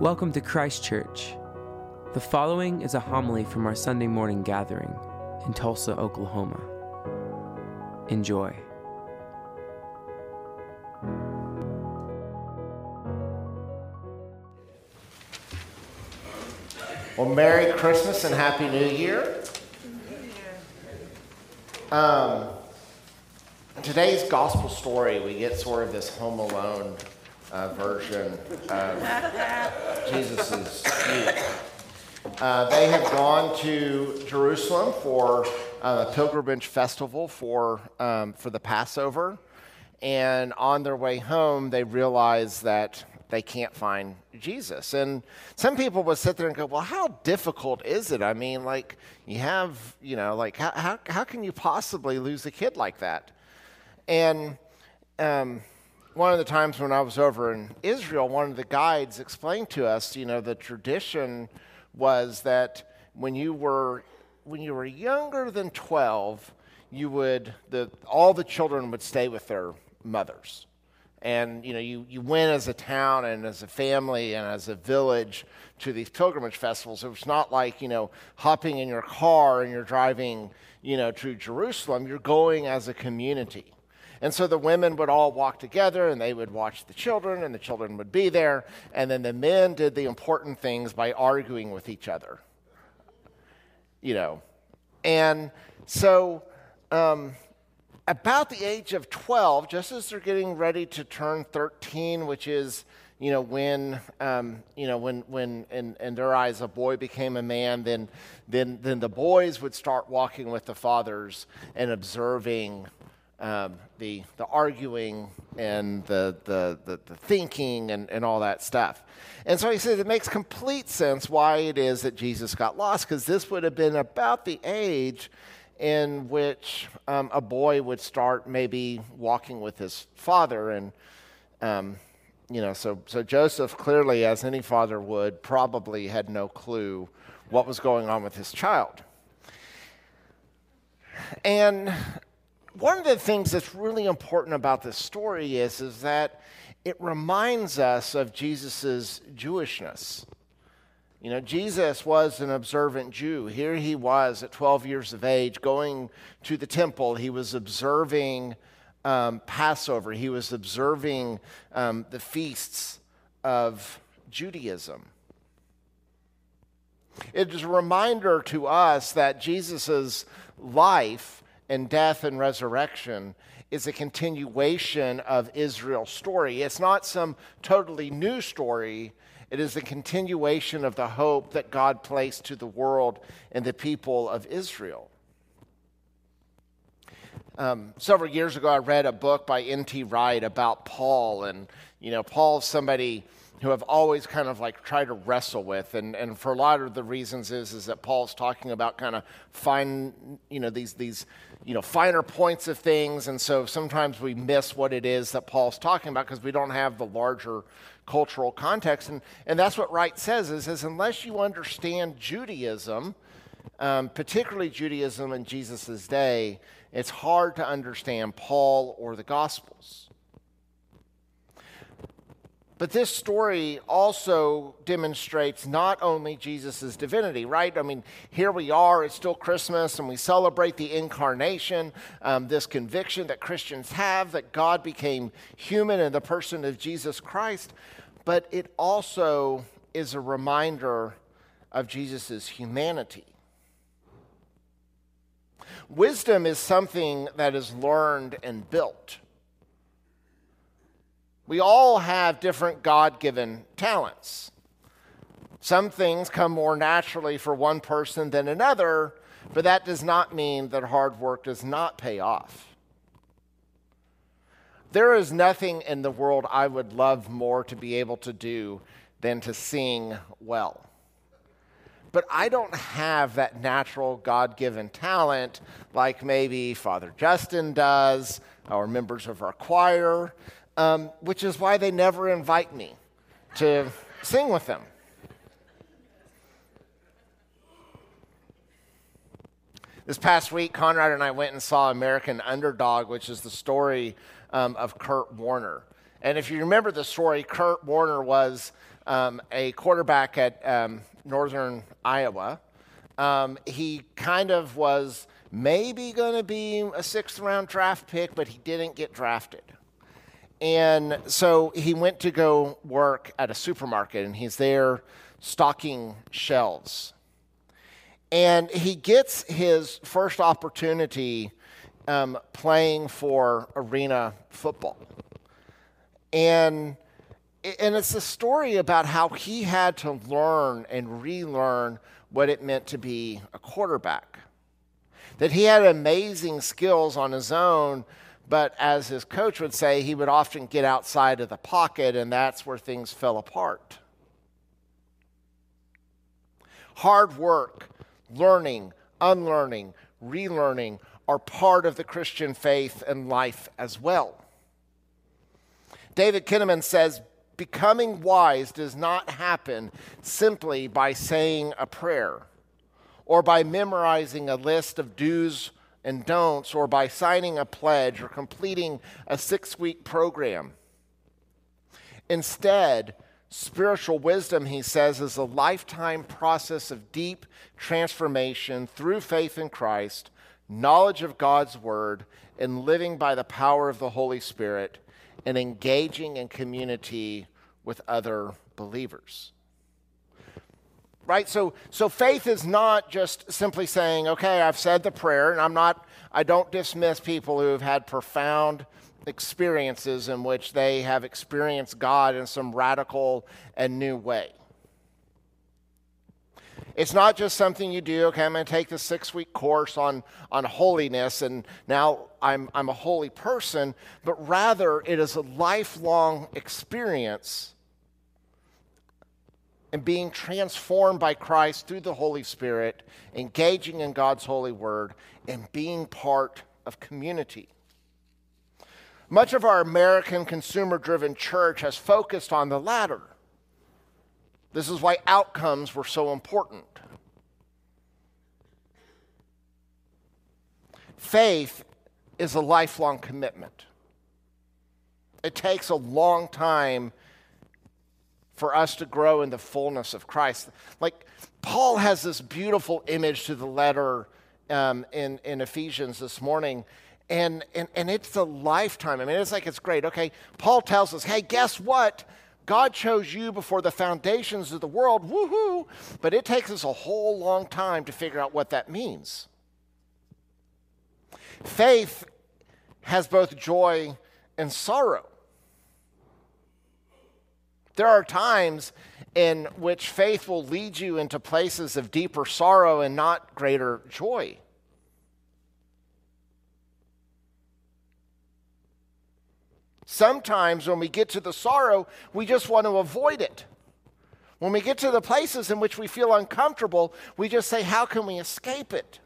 Welcome to Christ Church. The following is a homily from our Sunday morning gathering in Tulsa, Oklahoma. Enjoy. Well, Merry Christmas and Happy New Year. Um, today's gospel story, we get sort of this Home Alone uh, version of Jesus' youth. Uh, they have gone to Jerusalem for uh, a pilgrimage festival for, um, for the Passover. And on their way home, they realize that they can't find Jesus. And some people would sit there and go, well, how difficult is it? I mean, like, you have, you know, like, how, how, how can you possibly lose a kid like that? And um, one of the times when I was over in Israel, one of the guides explained to us, you know, the tradition was that when you were when you were younger than 12, you would the all the children would stay with their mothers. And you know, you, you went as a town and as a family and as a village to these pilgrimage festivals. It was not like, you know, hopping in your car and you're driving, you know, to Jerusalem. You're going as a community. And so the women would all walk together and they would watch the children, and the children would be there. And then the men did the important things by arguing with each other. You know. And so, um, about the age of 12, just as they're getting ready to turn 13, which is you know, when, um, you know, when, when in, in their eyes a boy became a man, then, then, then the boys would start walking with the fathers and observing um, the, the arguing and the, the, the, the, thinking and, and all that stuff. And so he says it makes complete sense why it is that Jesus got lost, because this would have been about the age in which um, a boy would start maybe walking with his father. And, um, you know, so, so Joseph clearly, as any father would, probably had no clue what was going on with his child. And one of the things that's really important about this story is, is that it reminds us of Jesus' Jewishness. You know, Jesus was an observant Jew. Here he was at 12 years of age going to the temple. He was observing um, Passover, he was observing um, the feasts of Judaism. It is a reminder to us that Jesus' life and death and resurrection is a continuation of Israel's story. It's not some totally new story. It is a continuation of the hope that God placed to the world and the people of Israel. Um, several years ago, I read a book by N.T. Wright about Paul, and you know, Paul's somebody who I've always kind of like tried to wrestle with, and, and for a lot of the reasons is is that Paul's talking about kind of fine, you know, these these you know, finer points of things. And so sometimes we miss what it is that Paul's talking about because we don't have the larger cultural context. And, and that's what Wright says is, is unless you understand Judaism, um, particularly Judaism in Jesus' day, it's hard to understand Paul or the Gospels. But this story also demonstrates not only Jesus' divinity, right? I mean, here we are, it's still Christmas, and we celebrate the incarnation, um, this conviction that Christians have that God became human in the person of Jesus Christ. But it also is a reminder of Jesus' humanity. Wisdom is something that is learned and built. We all have different God given talents. Some things come more naturally for one person than another, but that does not mean that hard work does not pay off. There is nothing in the world I would love more to be able to do than to sing well. But I don't have that natural God given talent like maybe Father Justin does, or members of our choir um, which is why they never invite me to sing with them. This past week, Conrad and I went and saw American Underdog, which is the story um, of Kurt Warner. And if you remember the story, Kurt Warner was um, a quarterback at um, Northern Iowa. Um, he kind of was maybe going to be a sixth round draft pick, but he didn't get drafted. And so he went to go work at a supermarket, and he's there stocking shelves. And he gets his first opportunity um, playing for arena football. And, and it's a story about how he had to learn and relearn what it meant to be a quarterback. That he had amazing skills on his own, but as his coach would say, he would often get outside of the pocket, and that's where things fell apart. Hard work, learning, unlearning, relearning are part of the Christian faith and life as well. David Kinnaman says, Becoming wise does not happen simply by saying a prayer or by memorizing a list of do's and don'ts or by signing a pledge or completing a six week program. Instead, spiritual wisdom, he says, is a lifetime process of deep transformation through faith in Christ, knowledge of God's word, and living by the power of the Holy Spirit and engaging in community with other believers. Right? So, so faith is not just simply saying, okay, I've said the prayer, and I'm not, I don't dismiss people who have had profound experiences in which they have experienced God in some radical and new way. It's not just something you do, okay, I'm going to take this six week course on, on holiness and now I'm, I'm a holy person, but rather it is a lifelong experience and being transformed by Christ through the Holy Spirit, engaging in God's holy word, and being part of community. Much of our American consumer driven church has focused on the latter. This is why outcomes were so important. Faith is a lifelong commitment. It takes a long time for us to grow in the fullness of Christ. Like Paul has this beautiful image to the letter um, in, in Ephesians this morning. And, and, and it's a lifetime. I mean, it's like it's great. Okay, Paul tells us, hey, guess what? God chose you before the foundations of the world. Woohoo! But it takes us a whole long time to figure out what that means. Faith has both joy and sorrow. There are times in which faith will lead you into places of deeper sorrow and not greater joy. Sometimes when we get to the sorrow, we just want to avoid it. When we get to the places in which we feel uncomfortable, we just say, How can we escape it?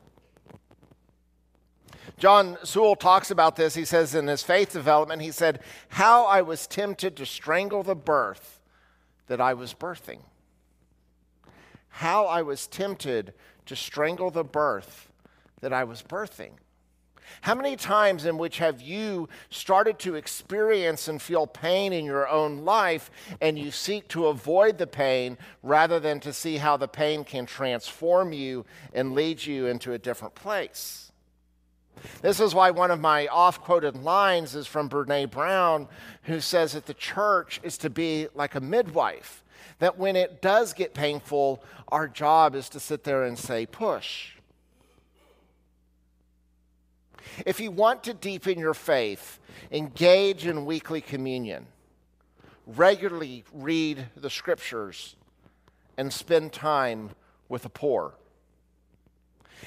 John Sewell talks about this. He says in his faith development, he said, How I was tempted to strangle the birth that I was birthing. How I was tempted to strangle the birth that I was birthing. How many times in which have you started to experience and feel pain in your own life and you seek to avoid the pain rather than to see how the pain can transform you and lead you into a different place? This is why one of my oft quoted lines is from Brene Brown, who says that the church is to be like a midwife, that when it does get painful, our job is to sit there and say, push. If you want to deepen your faith, engage in weekly communion, regularly read the scriptures, and spend time with the poor.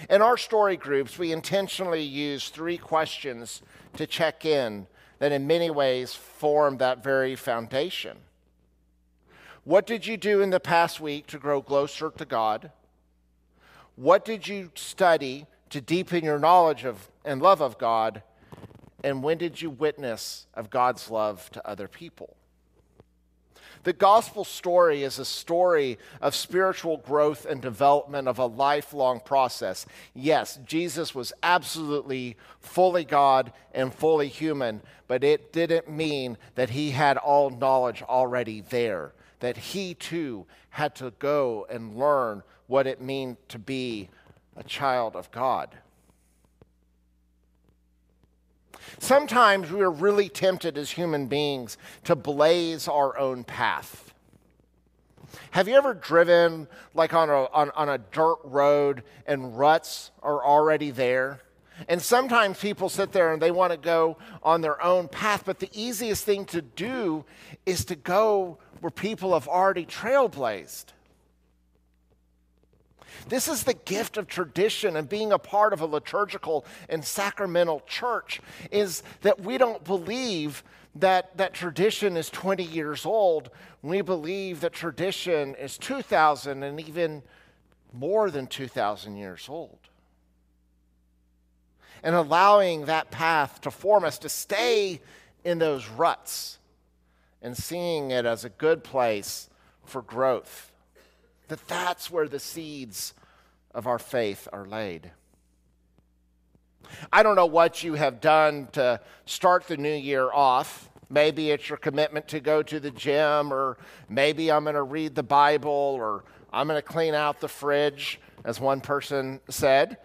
In our story groups, we intentionally use three questions to check in that in many ways form that very foundation. What did you do in the past week to grow closer to God? What did you study to deepen your knowledge of and love of God? And when did you witness of God's love to other people? The gospel story is a story of spiritual growth and development of a lifelong process. Yes, Jesus was absolutely fully God and fully human, but it didn't mean that he had all knowledge already there, that he too had to go and learn what it means to be a child of God. Sometimes we are really tempted as human beings to blaze our own path. Have you ever driven like on a, on, on a dirt road and ruts are already there? And sometimes people sit there and they want to go on their own path, but the easiest thing to do is to go where people have already trailblazed. This is the gift of tradition and being a part of a liturgical and sacramental church is that we don't believe that, that tradition is 20 years old. We believe that tradition is 2,000 and even more than 2,000 years old. And allowing that path to form us to stay in those ruts and seeing it as a good place for growth that that's where the seeds of our faith are laid. I don't know what you have done to start the new year off. Maybe it's your commitment to go to the gym, or maybe I'm going to read the Bible, or I'm going to clean out the fridge, as one person said.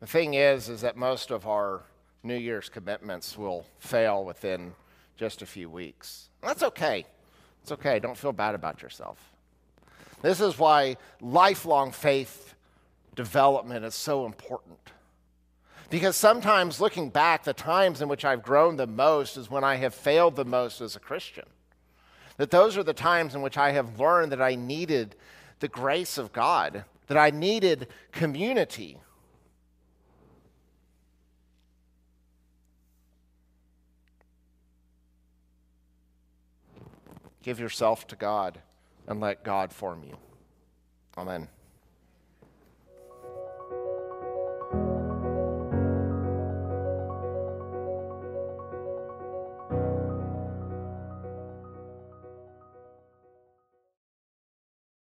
The thing is, is that most of our New Year's commitments will fail within just a few weeks. That's okay. It's okay. Don't feel bad about yourself. This is why lifelong faith development is so important. Because sometimes looking back, the times in which I've grown the most is when I have failed the most as a Christian. That those are the times in which I have learned that I needed the grace of God, that I needed community, Give yourself to God and let God form you. Amen.